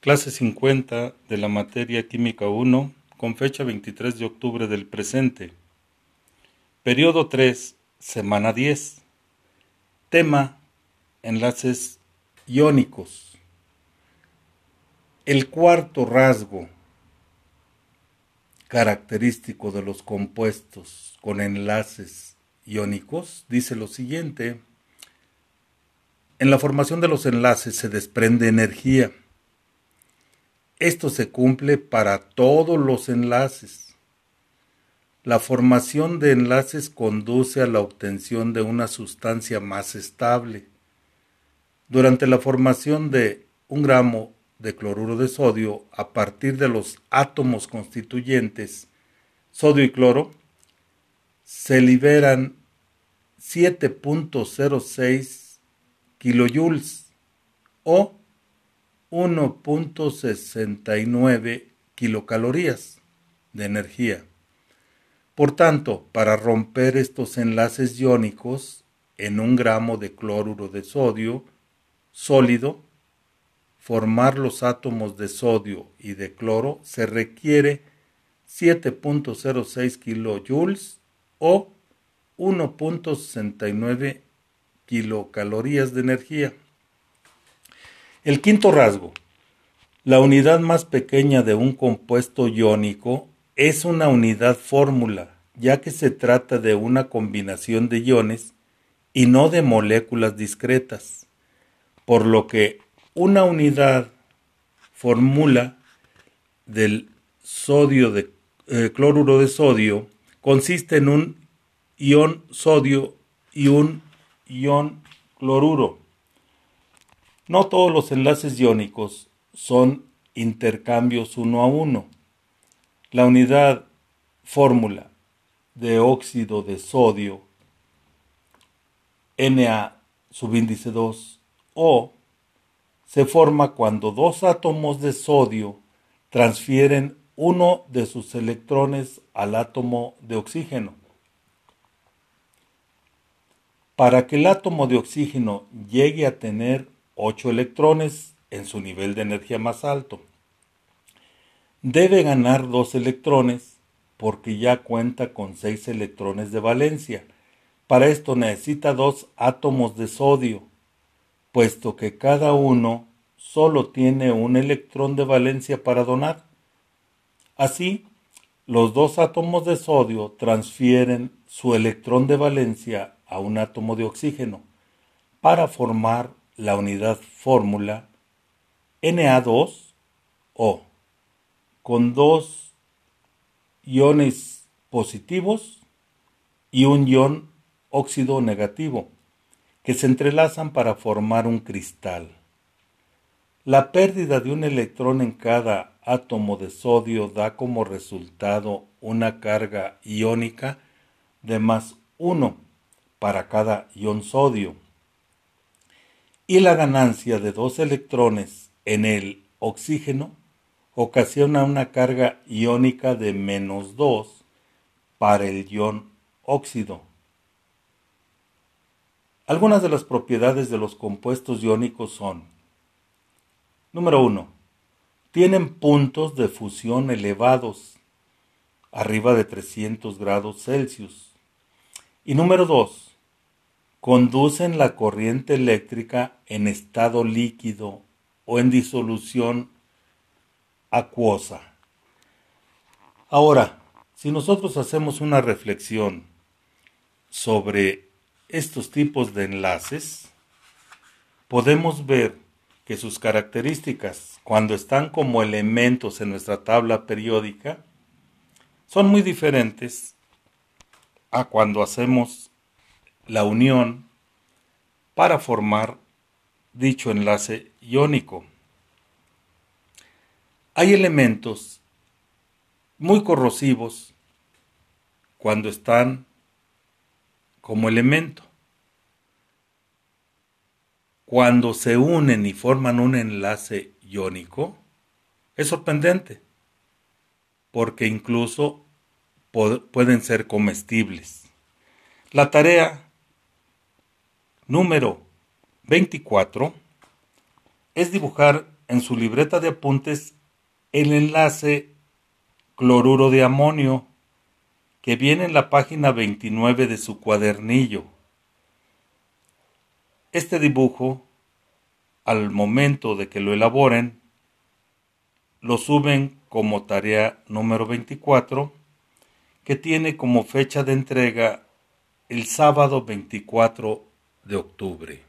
Clase 50 de la materia Química 1 con fecha 23 de octubre del presente. Periodo 3, semana 10. Tema, enlaces iónicos. El cuarto rasgo característico de los compuestos con enlaces iónicos dice lo siguiente. En la formación de los enlaces se desprende energía esto se cumple para todos los enlaces. La formación de enlaces conduce a la obtención de una sustancia más estable. Durante la formación de un gramo de cloruro de sodio, a partir de los átomos constituyentes sodio y cloro, se liberan 7.06 kilojoules o 1.69 kilocalorías de energía. Por tanto, para romper estos enlaces iónicos en un gramo de cloruro de sodio sólido, formar los átomos de sodio y de cloro se requiere 7.06 kilojoules o 1.69 kilocalorías de energía. El quinto rasgo. La unidad más pequeña de un compuesto iónico es una unidad fórmula, ya que se trata de una combinación de iones y no de moléculas discretas, por lo que una unidad fórmula del sodio de eh, cloruro de sodio consiste en un ion sodio y un ion cloruro. No todos los enlaces iónicos son intercambios uno a uno. La unidad fórmula de óxido de sodio Na subíndice 2 O se forma cuando dos átomos de sodio transfieren uno de sus electrones al átomo de oxígeno. Para que el átomo de oxígeno llegue a tener 8 electrones en su nivel de energía más alto. Debe ganar 2 electrones porque ya cuenta con 6 electrones de valencia. Para esto necesita dos átomos de sodio, puesto que cada uno solo tiene un electrón de valencia para donar. Así, los dos átomos de sodio transfieren su electrón de valencia a un átomo de oxígeno para formar la unidad fórmula Na2O con dos iones positivos y un ion óxido negativo que se entrelazan para formar un cristal. La pérdida de un electrón en cada átomo de sodio da como resultado una carga iónica de más 1 para cada ion sodio y la ganancia de dos electrones en el oxígeno ocasiona una carga iónica de menos 2 para el ion óxido. Algunas de las propiedades de los compuestos iónicos son, número 1, tienen puntos de fusión elevados, arriba de 300 grados Celsius. Y número 2, conducen la corriente eléctrica en estado líquido o en disolución acuosa. Ahora, si nosotros hacemos una reflexión sobre estos tipos de enlaces, podemos ver que sus características, cuando están como elementos en nuestra tabla periódica, son muy diferentes a cuando hacemos la unión para formar dicho enlace iónico. Hay elementos muy corrosivos cuando están como elemento. Cuando se unen y forman un enlace iónico, es sorprendente, porque incluso pueden ser comestibles. La tarea número 24 es dibujar en su libreta de apuntes el enlace cloruro de amonio que viene en la página 29 de su cuadernillo. Este dibujo, al momento de que lo elaboren, lo suben como tarea número 24, que tiene como fecha de entrega el sábado 24 de octubre.